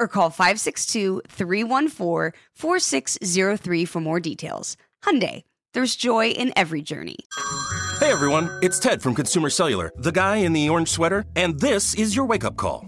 or call 562-314-4603 for more details. Hyundai, there's joy in every journey. Hey everyone, it's Ted from Consumer Cellular, the guy in the orange sweater, and this is your wake-up call.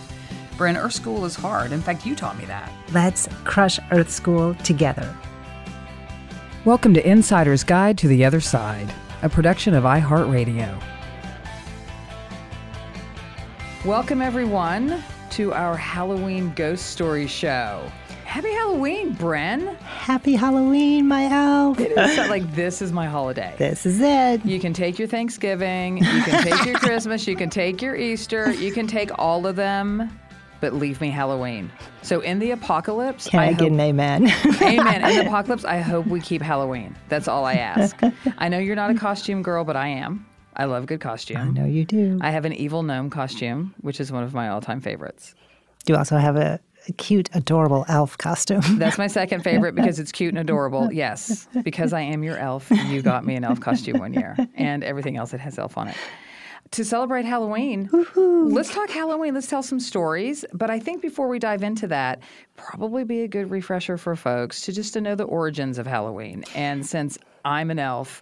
Bren, Earth School is hard. In fact, you taught me that. Let's crush Earth School together. Welcome to Insider's Guide to the Other Side, a production of iHeartRadio. Welcome, everyone, to our Halloween Ghost Story Show. Happy Halloween, Bren. Happy Halloween, my elf. It is so, like this is my holiday. This is it. You can take your Thanksgiving, you can take your Christmas, you can take your Easter, you can take all of them, but leave me Halloween. So in the apocalypse, Can I, hope, get an amen? amen. In the apocalypse, I hope we keep Halloween. That's all I ask. I know you're not a costume girl, but I am. I love good costume. I know you do. I have an evil gnome costume, which is one of my all-time favorites. You also have a, a cute, adorable elf costume. That's my second favorite because it's cute and adorable. Yes, because I am your elf. You got me an elf costume one year, and everything else that has elf on it. To celebrate Halloween, let's talk Halloween. Let's tell some stories. But I think before we dive into that, probably be a good refresher for folks to just to know the origins of Halloween. And since I'm an elf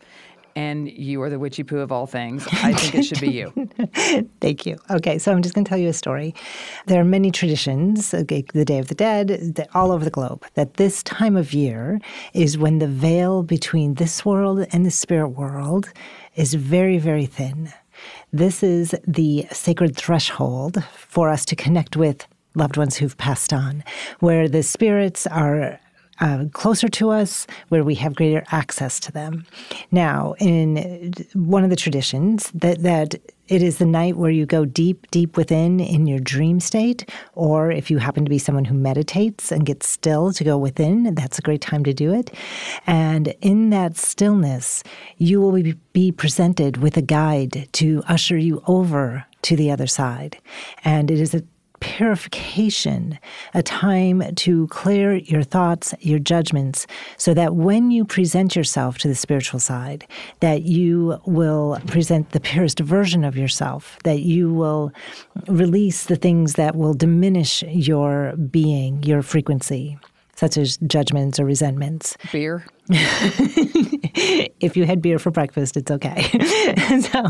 and you are the witchy poo of all things, I think it should be you. Thank you. Okay, so I'm just going to tell you a story. There are many traditions, okay, the Day of the Dead, all over the globe, that this time of year is when the veil between this world and the spirit world is very, very thin. This is the sacred threshold for us to connect with loved ones who've passed on, where the spirits are uh, closer to us, where we have greater access to them. Now, in one of the traditions, that that it is the night where you go deep, deep within in your dream state, or if you happen to be someone who meditates and gets still to go within, that's a great time to do it. And in that stillness, you will be, be presented with a guide to usher you over to the other side. And it is a purification, a time to clear your thoughts, your judgments, so that when you present yourself to the spiritual side, that you will present the purest version of yourself, that you will release the things that will diminish your being, your frequency, such as judgments or resentments. Beer? if you had beer for breakfast, it's okay. so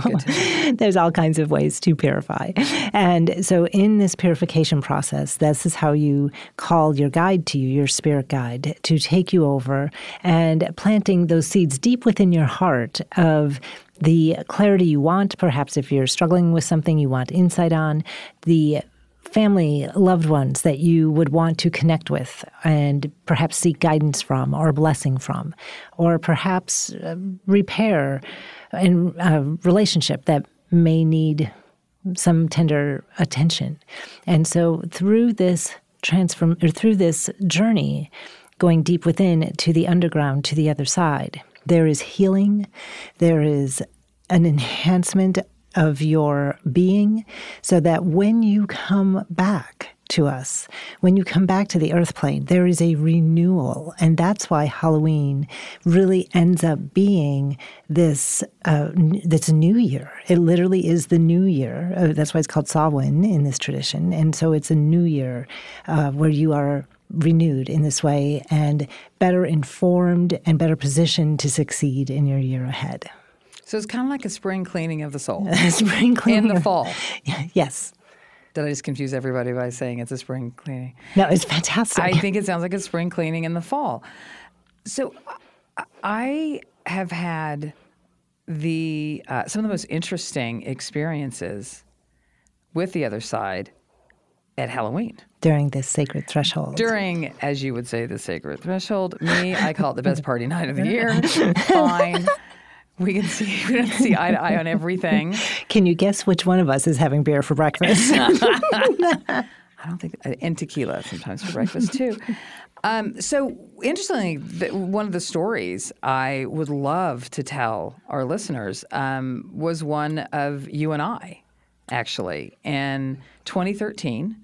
there's all kinds of ways to purify. And so in this purification process, this is how you call your guide to you, your spirit guide, to take you over and planting those seeds deep within your heart of the clarity you want, perhaps if you're struggling with something you want insight on, the family, loved ones that you would want to connect with and perhaps seek guidance from or blessing from, or perhaps uh, repair in a relationship that may need some tender attention. And so through this transform or through this journey, going deep within to the underground, to the other side, there is healing, there is an enhancement of your being, so that when you come back to us, when you come back to the earth plane, there is a renewal. And that's why Halloween really ends up being this, uh, this new year. It literally is the new year. Uh, that's why it's called Samhain in this tradition. And so it's a new year uh, where you are renewed in this way and better informed and better positioned to succeed in your year ahead. So it's kind of like a spring cleaning of the soul. spring cleaning in the fall. Yes. Did I just confuse everybody by saying it's a spring cleaning? No, it's fantastic. I think it sounds like a spring cleaning in the fall. So I have had the uh, some of the most interesting experiences with the other side at Halloween. During this sacred threshold. During, as you would say, the sacred threshold. Me, I call it the best party night of the year. Fine. We can see we don't see eye to eye on everything. Can you guess which one of us is having beer for breakfast? I don't think uh, and tequila sometimes for breakfast too. Um, so interestingly, the, one of the stories I would love to tell our listeners um, was one of you and I, actually, in 2013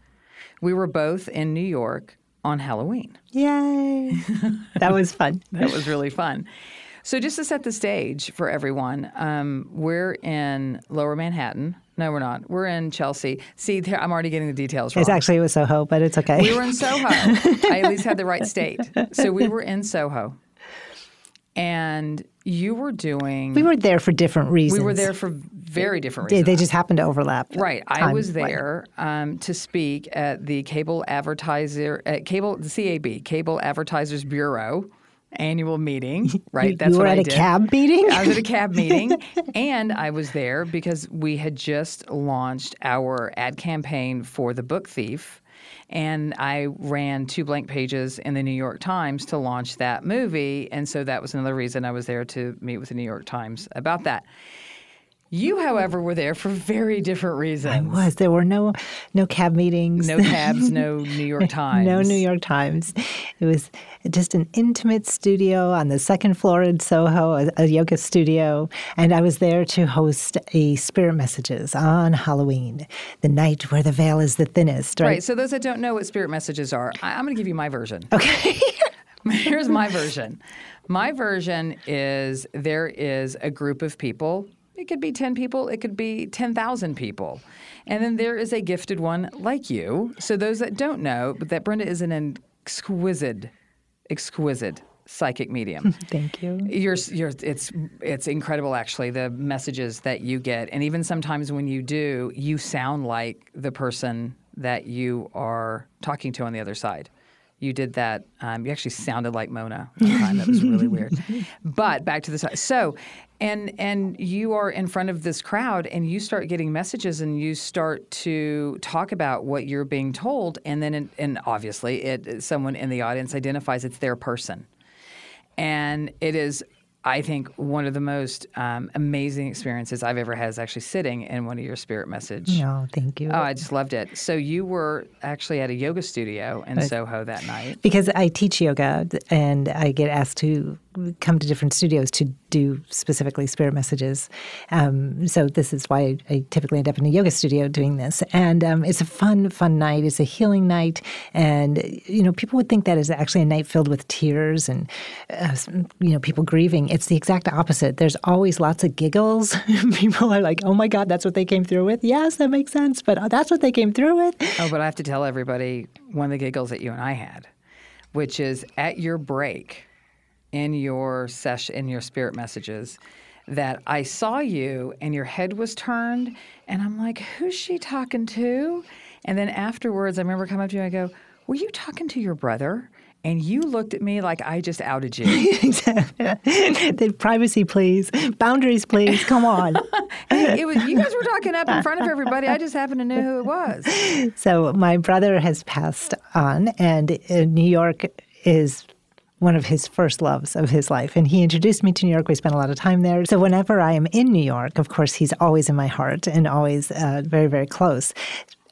we were both in New York on Halloween. Yay! that was fun. that was really fun. So, just to set the stage for everyone, um, we're in Lower Manhattan. No, we're not. We're in Chelsea. See, there, I'm already getting the details wrong. It's actually it was Soho, but it's okay. We were in Soho. I at least had the right state. So we were in Soho, and you were doing. We were there for different reasons. We were there for very different reasons. They just happened to overlap. Right. I was there um, to speak at the Cable Advertiser, at Cable, the CAB, Cable Advertisers Bureau annual meeting, right? That's you were what at I a did. cab meeting? I was at a cab meeting. and I was there because we had just launched our ad campaign for The Book Thief. And I ran two blank pages in the New York Times to launch that movie. And so that was another reason I was there to meet with the New York Times about that. You, however, were there for very different reasons. I was. There were no no cab meetings. No cabs, no New York Times. no New York Times. It was just an intimate studio on the second floor in Soho, a, a yoga studio. And I was there to host a Spirit Messages on Halloween, the night where the veil is the thinnest. Right. right so those that don't know what Spirit Messages are, I, I'm going to give you my version. Okay. Here's my version. My version is there is a group of people it could be 10 people, it could be 10,000 people. And then there is a gifted one like you. So, those that don't know, but that Brenda is an exquisite, exquisite psychic medium. Thank you. You're, you're, it's, it's incredible, actually, the messages that you get. And even sometimes when you do, you sound like the person that you are talking to on the other side you did that. Um, you actually sounded like Mona. Time. That was really weird. But back to the side. So, and and you are in front of this crowd, and you start getting messages, and you start to talk about what you're being told, and then and obviously, it someone in the audience identifies it's their person, and it is I think one of the most um, amazing experiences I've ever had is actually sitting in one of your spirit message. Oh, thank you. Oh, I just loved it. So you were actually at a yoga studio in Soho that night. Because I teach yoga and I get asked to come to different studios to do specifically spirit messages. Um, so this is why I typically end up in a yoga studio doing this. And um, it's a fun, fun night. It's a healing night, and you know people would think that is actually a night filled with tears and uh, you know people grieving. It's the exact opposite. There's always lots of giggles. people are like, "Oh my God, that's what they came through with." Yes, that makes sense, but uh, that's what they came through with. Oh, but I have to tell everybody one of the giggles that you and I had, which is at your break in your session in your spirit messages that I saw you and your head was turned and I'm like, who's she talking to? And then afterwards I remember coming up to you and I go, Were you talking to your brother? and you looked at me like I just outed you. the privacy, please. Boundaries, please. Come on. Hey, it was you guys were talking up in front of everybody. I just happened to know who it was. So my brother has passed on, and uh, New York is one of his first loves of his life. And he introduced me to New York. We spent a lot of time there. So whenever I am in New York, of course, he's always in my heart and always uh, very, very close.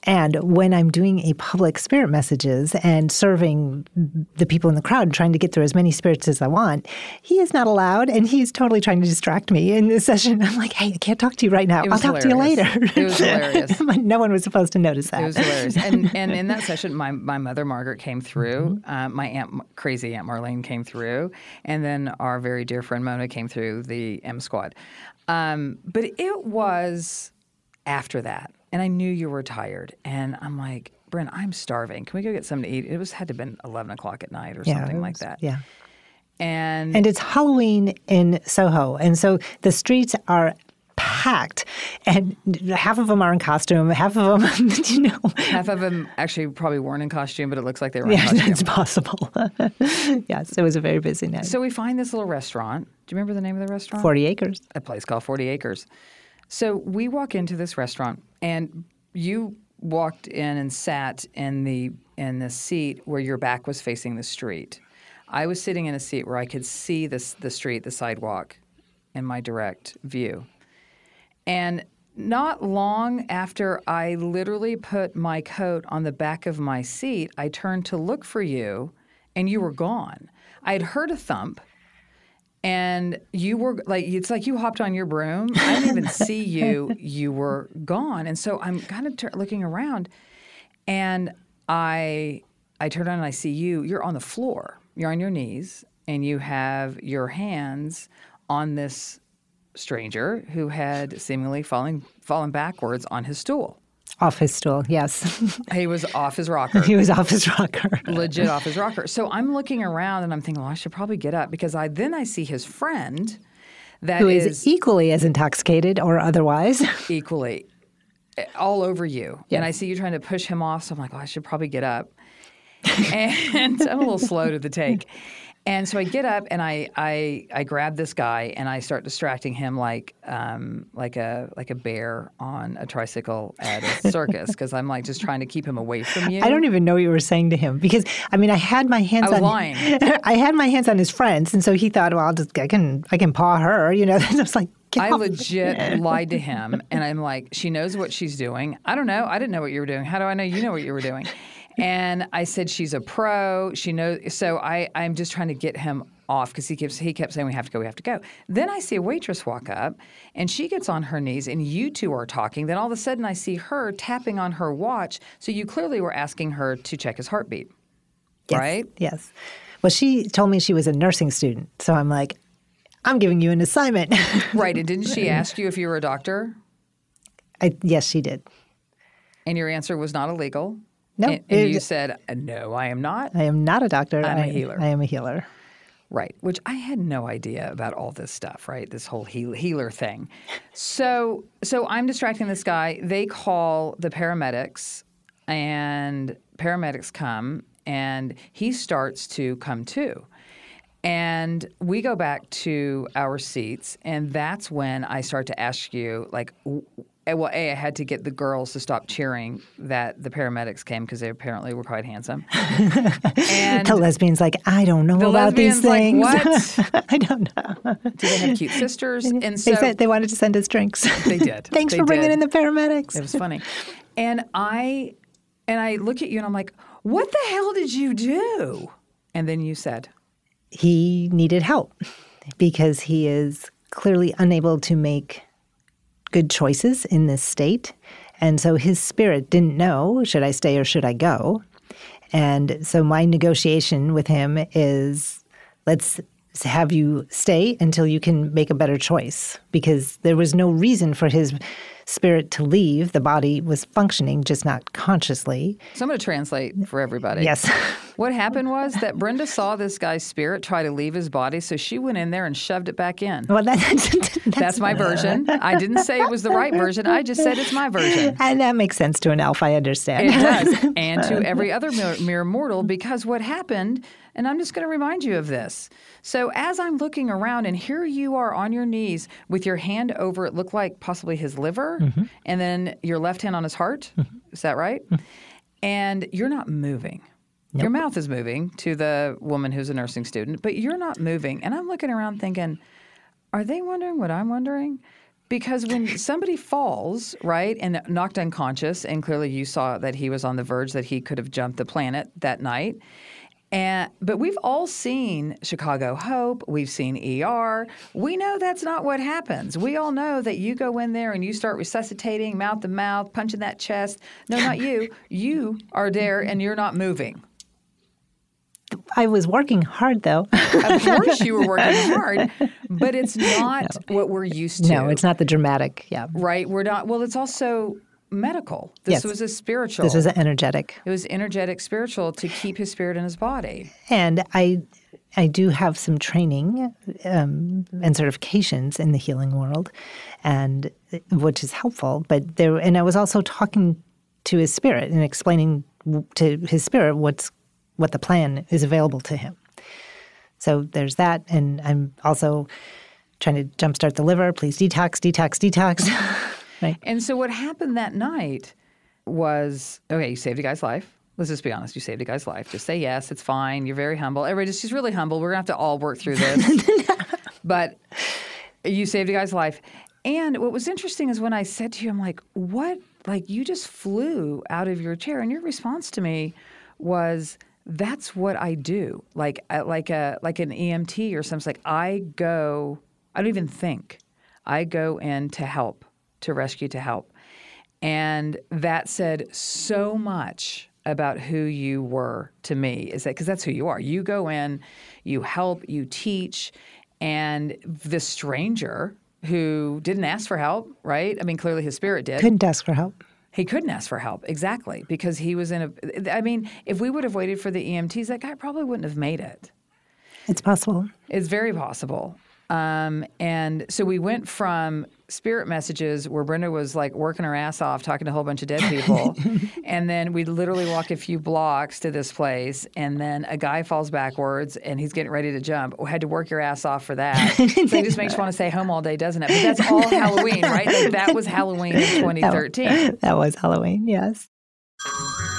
And when I'm doing a public spirit messages and serving the people in the crowd, and trying to get through as many spirits as I want, he is not allowed, and he's totally trying to distract me in this session. I'm like, "Hey, I can't talk to you right now. I'll talk to you later." It was hilarious. no one was supposed to notice that. It was hilarious. And and in that session, my, my mother Margaret came through. Uh, my aunt, crazy aunt Marlene, came through, and then our very dear friend Mona came through the M Squad. Um, but it was after that, and I knew you were tired, and I'm like, Bren, I'm starving. Can we go get something to eat? It was had to have been eleven o'clock at night or Yeah, something it like that. Yeah. And, And it's Halloween in Soho. And so the streets are packed. And half of them are in costume, half of them, you know. half of them actually probably weren't in costume, but it looks like they were in Yeah, costume. it's possible. yes, it was a very busy night. So we find this little restaurant. Do you remember the name of the restaurant? 40 acres. a place called 40 Acres. So we walk into this restaurant, and you walked in and sat in the in the seat where your back was facing the street. I was sitting in a seat where I could see this the street, the sidewalk, in my direct view. And not long after I literally put my coat on the back of my seat, I turned to look for you, and you were gone. I had heard a thump and you were like it's like you hopped on your broom. I didn't even see you. You were gone. And so i'm kind of tur looking around and i i turn around and i see you. You're on the floor. You're on your knees and you have your hands on this stranger who had seemingly fallen fallen backwards on his stool Off his stool, yes. he was off his rocker he was off his rocker. legit off his rocker. So I'm looking around and I'm thinking, well, I should probably get up because I then I see his friend that Who is, is equally as intoxicated or otherwise. equally eh, all over you. And I see you trying to push him off. So I'm like, well, I should probably get up. and I'm a little slow to the take. And so I get up and I, I I grab this guy and I start distracting him like um, like a like a bear on a tricycle at a circus because I'm like just trying to keep him away from you. I don't even know what you were saying to him because I mean I had my hands I was on lying. I had my hands on his friends and so he thought well I'll just I can I can paw her you know and I was like I legit lied to him, and I'm like, she knows what she's doing. I don't know. I didn't know what you were doing. How do I know you know what you were doing? And I said she's a pro. She knows. So I, I'm just trying to get him off because he keeps he kept saying we have to go, we have to go. Then I see a waitress walk up, and she gets on her knees, and you two are talking. Then all of a sudden, I see her tapping on her watch. So you clearly were asking her to check his heartbeat, Yes, right? Yes. Well, she told me she was a nursing student, so I'm like, I'm giving you an assignment. Right. And didn't she ask you if you were a doctor? I, yes, she did. And your answer was not illegal. No, And, and you said, "Uh, "No, I am not." I am not a doctor. I'm a healer. I am a healer. Right, which I had no idea about all this stuff, right? This whole heal- healer thing. So, so I'm distracting this guy. They call the paramedics, and paramedics come, and he starts to come too. And we go back to our seats, and that's when I start to ask you, like, well, A, I had to get the girls to stop cheering that the paramedics came because they apparently were quite handsome. and The lesbian's like, I don't know The about these lesbian's like, things. "What?" I don't know. do they have cute sisters? And so they said they wanted to send us drinks. They did. Thanks They for bringing did. in the paramedics. it was funny. And I and I look at you and I'm like, "What the hell did you do?" And then you said, he needed help because he is clearly unable to make good choices in this state. And so his spirit didn't know should I stay or should I go? And so my negotiation with him is let's have you stay until you can make a better choice because there was no reason for his spirit to leave. The body was functioning, just not consciously. so I'm going to translate for everybody. Yes. What happened was that Brenda saw this guy's spirit try to leave his body, so she went in there and shoved it back in. well, that, that's, That's my version. I didn't say it was the right version. I just said it's my version. And that makes sense to an elf, I understand. It does, and to every other mere, mere mortal, because what happened, And I'm just going to remind you of this. So as I'm looking around, and here you are on your knees with your hand over it looked like possibly his liver, mm-hmm. and then your left hand on his heart. Mm-hmm. Is that right? Mm-hmm. And you're not moving. Your mouth is moving to the woman who's a nursing student, but you're not moving. And I'm looking around thinking, are they wondering what I'm wondering? Because when somebody falls, right, and knocked unconscious, and clearly you saw that he was on the verge that he could have jumped the planet that night. And, but we've all seen Chicago Hope. We've seen ER. We know that's not what happens. We all know that you go in there and you start resuscitating mouth to mouth, punching that chest. No, not you. You are there and you're not moving. I was working hard, though. Of course, you were working hard, but it's not what we're used to. no, it's not the dramatic. Yeah. right. We're not. Well, it's also medical. This Yes. was a spiritual. This was energetic. it was energetic, spiritual to keep his spirit in his body. And I, I do have some training um, and certifications in the healing world, and which is helpful. But there, and I was also talking to his spirit and explaining to his spirit what's what the plan is available to him. So there's that, and I'm also trying to jumpstart the liver. Please detox, detox, detox. right? And so what happened that night was okay, you saved a guy's life. Let's just be honest. You saved a guy's life. Just say yes. It's fine. You're very humble. Everybody just, she's really humble. We're going to have to all work through this. but you saved a guy's life. And what was interesting is when I said to you, I'm like, what? Like, you just flew out of your chair. And your response to me was, that's what I do. Like, uh, like, a, like an EMT or something. Like, I go, I don't even think. I go in to help, to rescue, to help. And that said so much about who you were to me is that because that's who you are. You go in, you help, you teach, and the stranger who didn't ask for help, right? I mean, clearly his spirit did. Couldn't ask for help. He couldn't ask for help, exactly, because he was in a. I mean, if we would have waited for the EMTs, that guy probably wouldn't have made it. It's possible. It's very possible. Um, and so we went from spirit messages where Brenda was like working her ass off talking to a whole bunch of dead people. and then we literally walk a few blocks to this place. And then a guy falls backwards and he's getting ready to jump. We had to work your ass off for that. so it just makes you want to stay home all day, doesn't it? But that's all Halloween, right? Like that was Halloween in 2013. That was Halloween, yes.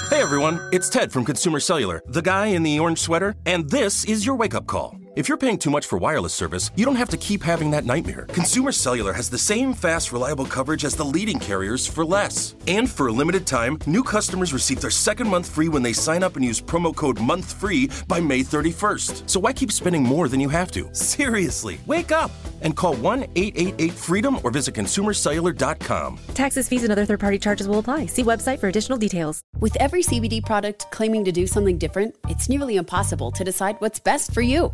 Hey everyone, it's Ted from Consumer Cellular, the guy in the orange sweater, and this is your wake up call. If you're paying too much for wireless service, you don't have to keep having that nightmare. Consumer Cellular has the same fast, reliable coverage as the leading carriers for less. And for a limited time, new customers receive their second month free when they sign up and use promo code MONTHFREE by May 31st. So why keep spending more than you have to? Seriously, wake up and call 1 888 freedom or visit consumercellular.com. Taxes, fees, and other third party charges will apply. See website for additional details. With every CBD product claiming to do something different, it's nearly impossible to decide what's best for you.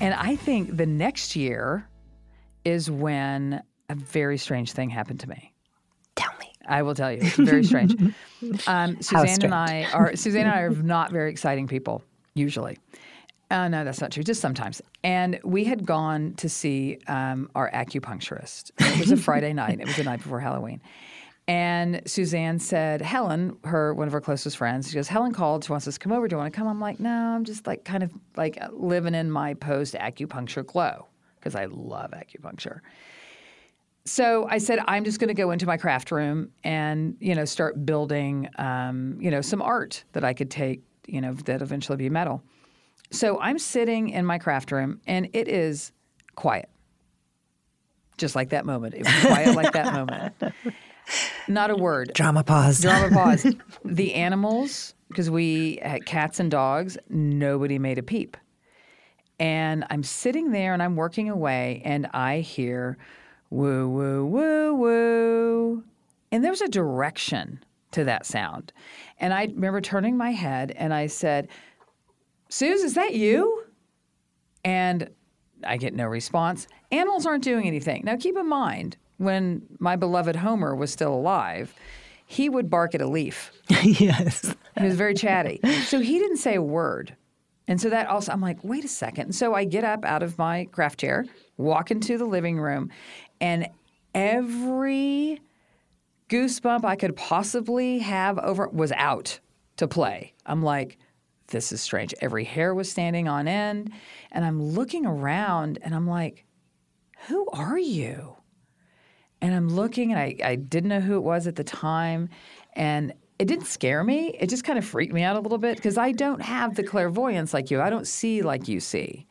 And I think the next year is when a very strange thing happened to me. Tell me. I will tell you. It's very strange. Um, Suzanne and I are Suzanne and I are not very exciting people usually. Uh, no, that's not true. Just sometimes. And we had gone to see um, our acupuncturist. It was a Friday night. It was the night before Halloween. And Suzanne said, Helen, her one of her closest friends, she goes, Helen called. She wants us to come over. Do you want to come? I'm like, no, I'm just like kind of like living in my post acupuncture glow because I love acupuncture. So I said, I'm just going to go into my craft room and you know start building, um, you know, some art that I could take, you know, that eventually be metal. So I'm sitting in my craft room and it is quiet. Just like that moment. It was quiet like that moment. Not a word. Drama pause. Drama pause. the animals, because we had cats and dogs, nobody made a peep. And I'm sitting there and I'm working away and I hear woo, woo, woo, woo. And there's a direction to that sound. And I remember turning my head and I said, Suze, is that you? And I get no response. Animals aren't doing anything. Now, keep in mind, when my beloved Homer was still alive, he would bark at a leaf. yes. He was very chatty. So he didn't say a word. And so that also, I'm like, wait a second. And so I get up out of my craft chair, walk into the living room, and every goosebump I could possibly have over was out to play. I'm like, this is strange. Every hair was standing on end. And I'm looking around and I'm like, who are you? And I'm looking and I, I didn't know who it was at the time. And it didn't scare me. It just kind of freaked me out a little bit because I don't have the clairvoyance like you. I don't see like you see.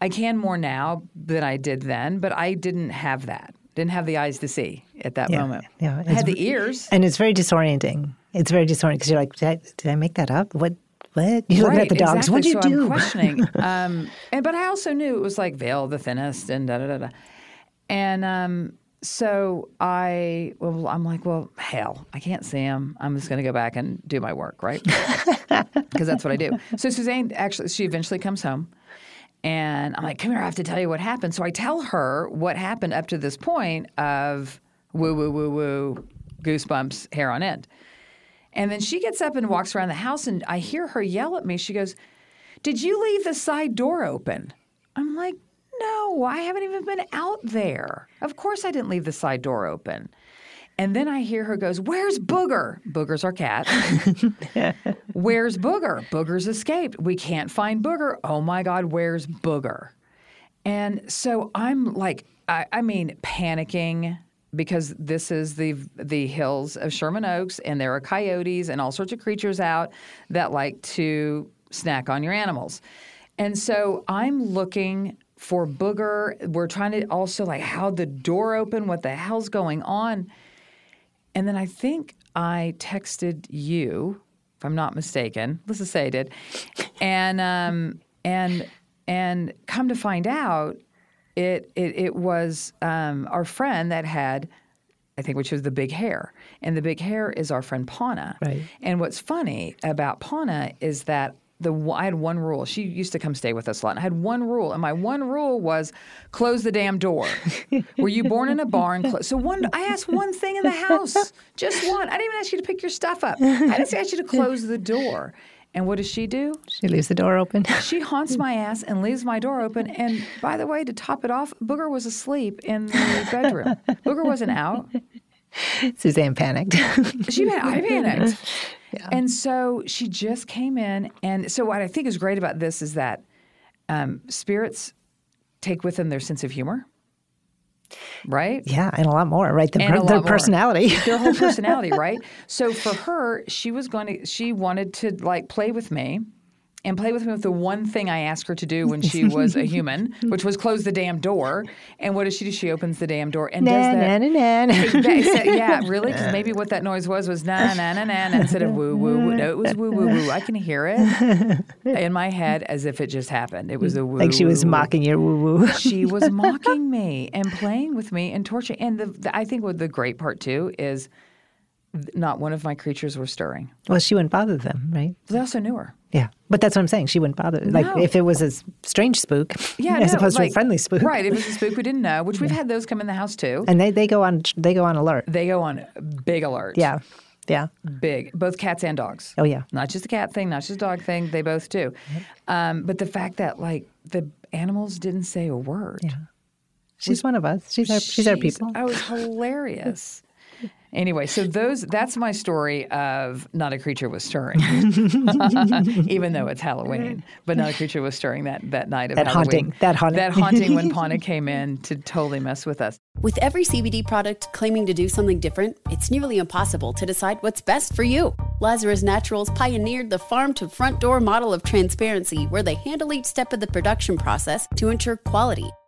I can more now than I did then, but I didn't have that. Didn't have the eyes to see at that Yeah, moment. yeah, I had the ears. And it's very disorienting. It's very disorienting because you're like, did I, did I make that up? What? What? You're looking at the dogs. exactly. What'd you so do? I'm questioning. um, and but I also knew it was like veil the thinnest and da da da da. And um, so I, well, I'm like, well, hell, I can't see him. I'm just going to go back and do my work, right? Because that's what I do. So Suzanne actually, she eventually comes home. And I'm like, come here, I have to tell you what happened. So I tell her what happened up to this point of woo, woo, woo, woo, goosebumps, hair on end. And then she gets up and walks around the house, and I hear her yell at me. She goes, Did you leave the side door open? I'm like, No, I haven't even been out there. Of course I didn't leave the side door open. And then I hear her goes, Where's Booger? Booger's our cat. Where's Booger? Booger's escaped. We can't find Booger. Oh my God, where's Booger? And so I'm like, I, I mean, panicking because this is the the hills of Sherman Oaks, and there are coyotes and all sorts of creatures out that like to snack on your animals. And so I'm looking for Booger. We're trying to also like how the door open, what the hell's going on. And then I think I texted you, if I'm not mistaken. Let's just say I did. And um, and and come to find out, it it, it was um, our friend that had, I think, which was the big hair, and the big hair is our friend Pauna. Right. And what's funny about Pauna is that the I had one rule. She used to come stay with us a lot. And I had one rule, and my one rule was close the damn door. Were you born in a barn? So one, I asked one thing in the house, just one. I didn't even ask you to pick your stuff up. I just asked you to close the door. And what does she do? She leaves the door open. She haunts my ass and leaves my door open. And by the way, to top it off, Booger was asleep in the bedroom. Booger wasn't out. Suzanne panicked. She I panicked. And so she just came in. And so, what I think is great about this is that um, spirits take with them their sense of humor, right? yeah, and a lot more, right? The, per- their more. personality. Their whole personality, right? So for her, she was going to, she wanted to like play with me and play with me with the one thing I asked her to do when she was a human, which was close the damn door. And what does she do? She opens the damn door and na, does that. na, na, na. Exactly. Yeah, really? Because maybe what that noise was was na na na na instead of woo woo woo. No, it was woo woo woo. I can hear it in my head as if it just happened. It was a woo. Like she was woo, mocking your woo woo. She was mocking me and playing with me and torturing. And the, the, I think what the great part too is not one of my creatures were stirring. Well, she wouldn't bother them, right? They also knew her. Yeah. But that's what I'm saying. She wouldn't bother. Like if it was a strange spook Yeah, as no, opposed to a friendly spook. Right. If it was a spook we didn't know, which we've had those come in the house too. And they, they go on they go on alert. They go on big alert. Yeah. Yeah. big, both cats and dogs. Oh, yeah. Not just a cat thing, not just a dog thing. They both do. Um, but the fact that like the animals didn't say a word. Yeah. She's one of us. She's our, she's our people. I was hilarious. Anyway, so those that's my story of not a creature was stirring, even though it's Halloween. But not a creature was stirring that that night of That Halloween. haunting, that haunting. That haunting when Pauna came in to totally mess with us. With every CBD product claiming to do something different, it's nearly impossible to decide what's best for you. Lazarus Naturals pioneered the farm to front door model of transparency where they handle each step of the production process to ensure quality,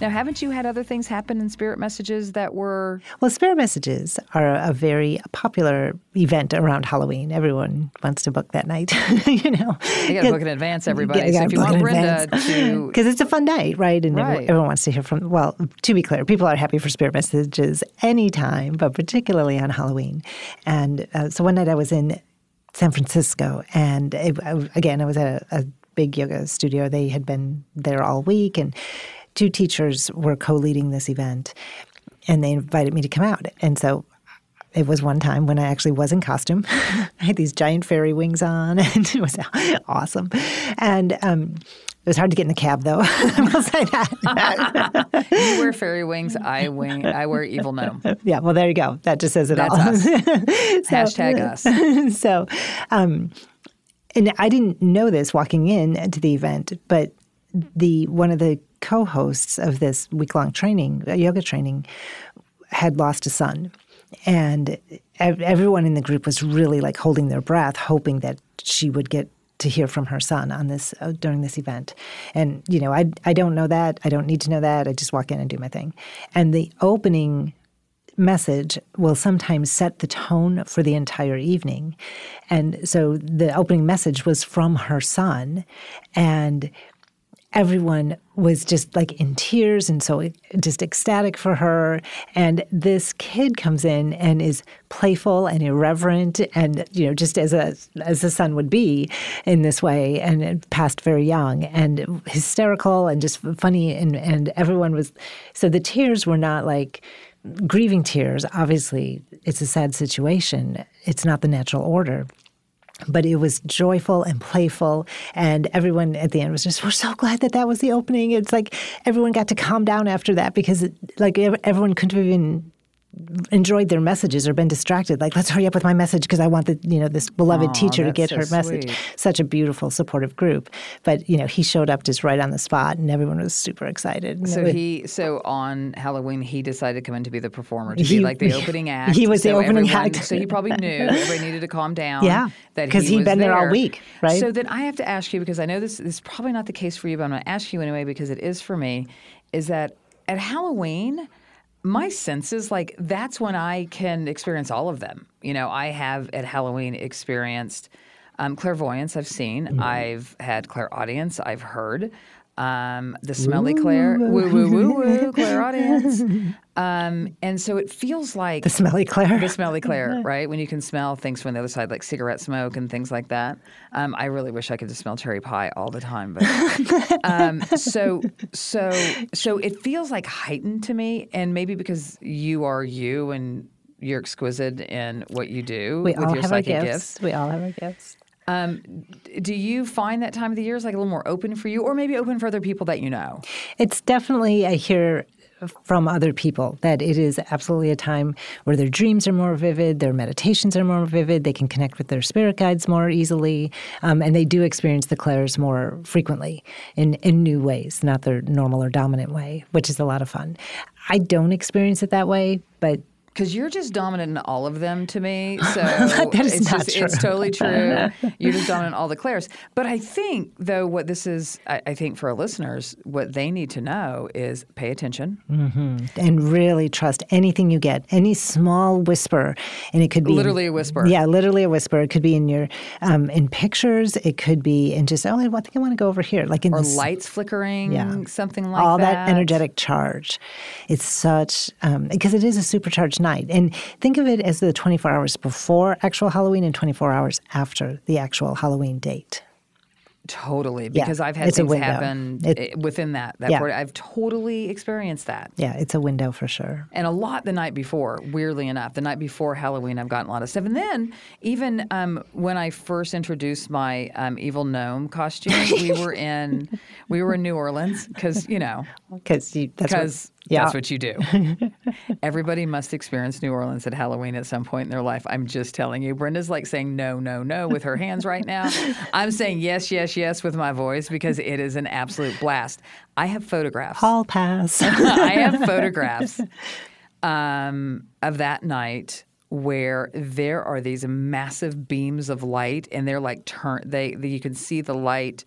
Now, haven't you had other things happen in spirit messages that were Well, spirit messages are a very popular event around Halloween. Everyone wants to book that night, you know. you got to book in advance, everybody. so if you want Brenda to because it's a fun night, right? And everyone- Right. everyone wants to hear from. Well, to be clear, people are happy for spirit messages anytime, but particularly on Halloween. And uh, so one night I was in San Francisco, and it, I- again, I was at a, a big yoga studio. They had been there all week, and two teachers were co-leading this event, and they invited me to come out. And so it was one time when I actually was in costume. I had these giant fairy wings on, and it was awesome. And um, it was hard to get in the cab, though. I will say that. you wear fairy wings, I wing, I wear evil gnome. yeah, well, there you go. That just says it That's all. us. So- Hashtag us. so, um, and I didn't know this walking in to the event, but the one of the co-hosts of this week-long training, uh, yoga training, had lost a son, and everyone in the group was really like holding their breath, hoping that she would get to hear from her son on this uh, during this event. And you know, I I don't know that. I don't need to know that. I just walk in and do my thing. And the opening message will sometimes set the tone for the entire evening. And so the opening message was from her son and everyone was just like in tears and so just ecstatic for her. And this kid comes in and is playful and irreverent and you know just as a as a son would be in this way and uh, passed very young and hysterical and just funny and and everyone was so the tears were not like grieving tears. Obviously it's a sad situation. It's not the natural order but it was joyful and playful and everyone at the end was just we're so glad that that was the opening. It's like everyone got to calm down after that because it, like everyone couldn't have even enjoyed their messages or been distracted. Like, let's hurry up with my message because I want the you know this beloved teacher to get so her message. Such a beautiful, supportive group. But you know, he showed up just right on the spot, and everyone was super excited. So was- he, so on Halloween, he decided to come in to be the performer, to He- be like the opening act. he was the opening everyone- act. So he probably knew everybody needed to calm down. Yeah, that 'cause he he'd was been there all week, right? So then I have to ask you because I know this, this is probably not the case for you, but I'm going to ask you anyway because it is for me. Is that at Halloween? My sense is like that's when I can experience all of them. You know, I have at Halloween experienced um, clairvoyance. I've seen. Mm-hmm. I've had clairaudience. I've heard. Um, the smelly clair, woo woo woo woo, clairaudience. Um, and so it feels like the smelly Claire. the smelly Claire, right? When you can smell things from the other side, like cigarette smoke and things like that. Um, I really wish I could just smell cherry pie all the time. But um, so, so, so it feels like heightened to me, and maybe because you are you and you're exquisite in what you do we with all your have our psychic gifts. We all have our gifts. Do you find that time of the year is like a little more open for you, or maybe open for other people that you know? It's definitely, I hear from other people that it is absolutely a time where their dreams are more vivid, their meditations are more vivid, they can connect with their spirit guides more easily, um, and they do experience the clairs more frequently in, in new ways, not their normal or dominant way, which is a lot of fun. I don't experience it that way, but Because you're just dominant in all of them to me. So That is it's not just, It's totally true. You're just dominant in all the clairs. But I think, though, what this is, I, I think for our listeners, what they need to know is pay attention. and really trust anything you get, any small whisper, and it could be Literally a whisper. Yeah, literally a whisper. It could be in your um, in pictures. It could be in just oh, I think I want to go over here, like in Or the lights flickering, Yeah. something like all that. All that energetic charge. It's such um, because it is a supercharged night, and think of it as the 24 hours before actual Halloween and 24 hours after the actual Halloween date. Totally, because I've had things happen It- eh, within that. that Yeah. 40 I've totally experienced that. Yeah, it's a window for sure. and a lot the night before. Weirdly enough, the night before Halloween, I've gotten a lot of stuff. And then even um, when I first introduced my um, evil gnome costume, we were in we were in New Orleans because you know Because that's because yeah. that's what you do. Everybody must experience New Orleans at Halloween at some point in their life. I'm just telling you. Brenda's like saying no, no, no with her hands right now. I'm saying yes, yes, yes with my voice because it is an absolute blast. I have photographs. Hall pass. I have photographs um, of that night where there are these massive beams of light, and they're like turn. They, they you can see the light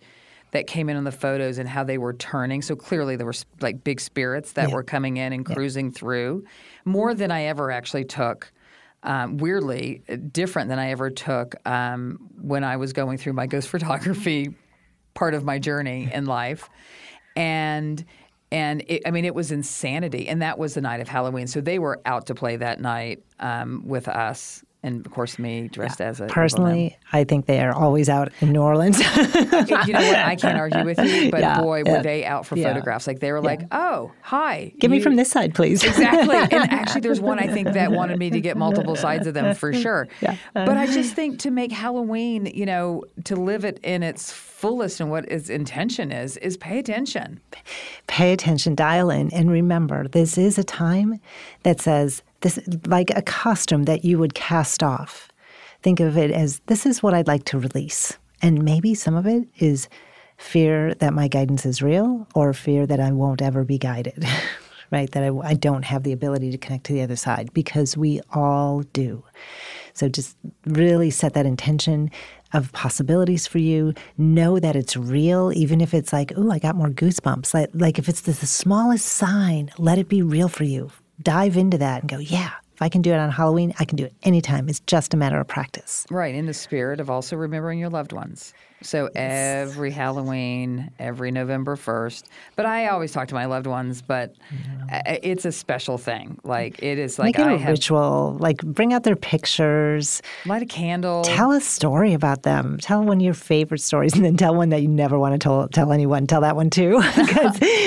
that came in on the photos and how they were turning. So clearly there were like big spirits that were coming in and cruising through, more than I ever actually took. Um, weirdly, uh, different than I ever took um, when I was going through my ghost photography part of my journey in life, and and it, I mean it was insanity, and that was the night of Halloween. So they were out to play that night um, with us, and of course me dressed as a Personally, I think they are always out in New Orleans. you know what? I can't argue with you, but Yeah, boy, yeah. were they out for Yeah. photographs! Like they were like, "Oh, hi, Give me from this side, please. Exactly. And actually, there's one I think that wanted me to get multiple sides of them for sure. Yeah. But I just think to make Halloween, you know, to live it in its fullest and what its intention is, is pay attention. Pay attention, dial in, and remember this is a time that says this like a costume that you would cast off. Think of it as this is what I'd like to release. And maybe some of it is fear that my guidance is real or fear that I won't ever be guided, right? That I, I don't have the ability to connect to the other side because we all do. So just really set that intention of possibilities for you. Know that it's real, even if it's like, oh, I got more goosebumps. Like, like if it's the, the smallest sign, let it be real for you. Dive into that and go, yeah, if I can do it on Halloween, I can do it anytime. It's just a matter of practice. Right. In the spirit of also remembering your loved ones. So every Halloween, every November 1st. But I always talk to my loved ones, but uh, it's a special thing. Like it is like Make it I a have ritual. Like bring out their pictures. light a candle. Tell a story about them. Tell one of your favorite stories, and then tell one that you never want to tell, tell anyone. Tell that one too,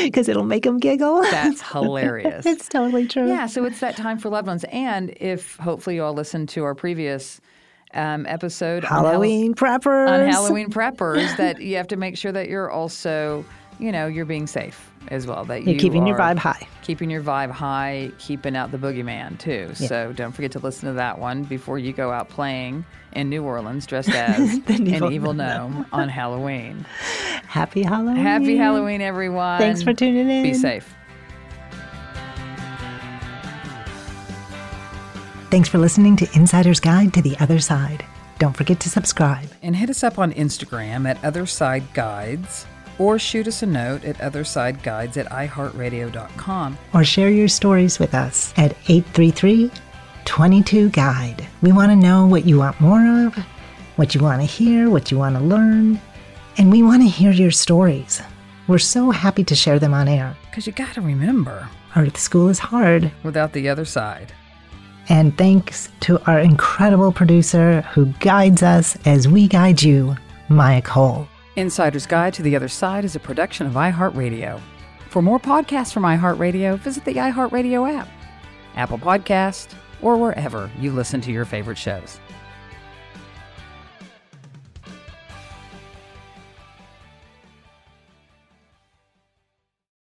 because it'll make them giggle. That's hilarious. it's totally true. Yeah, so it's that time for loved ones. And if hopefully you all listened to our previous um, episode on Hall- Halloween preppers. on Halloween preppers, that you have to make sure that you're also you know, you're being safe as well. That You're you keeping your vibe high. Keeping your vibe high, keeping out the boogeyman too. Yeah. So don't forget to listen to that one before you go out playing in New Orleans dressed as an evil evil gnome on Halloween. Happy Halloween. Happy Halloween, everyone. Thanks for tuning in. Be safe. Thanks for listening to Insider's Guide to the Other Side. Don't forget to subscribe. And hit us up on Instagram at Otherside Guides or shoot us a note at OthersideGuides at iHeartRadio.com. or share your stories with us at 833 22 Guide. We want to know what you want more of, what you want to hear, what you want to learn, and we want to hear your stories. We're so happy to share them on air. Because you got to remember, Earth School is hard. without the other side. And thanks to our incredible producer who guides us as we guide you, Maya Cole. Insider's Guide to the Other Side is a production of iHeartRadio. For more podcasts from iHeartRadio, visit the iHeartRadio app, Apple Podcast, or wherever you listen to your favorite shows.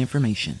information.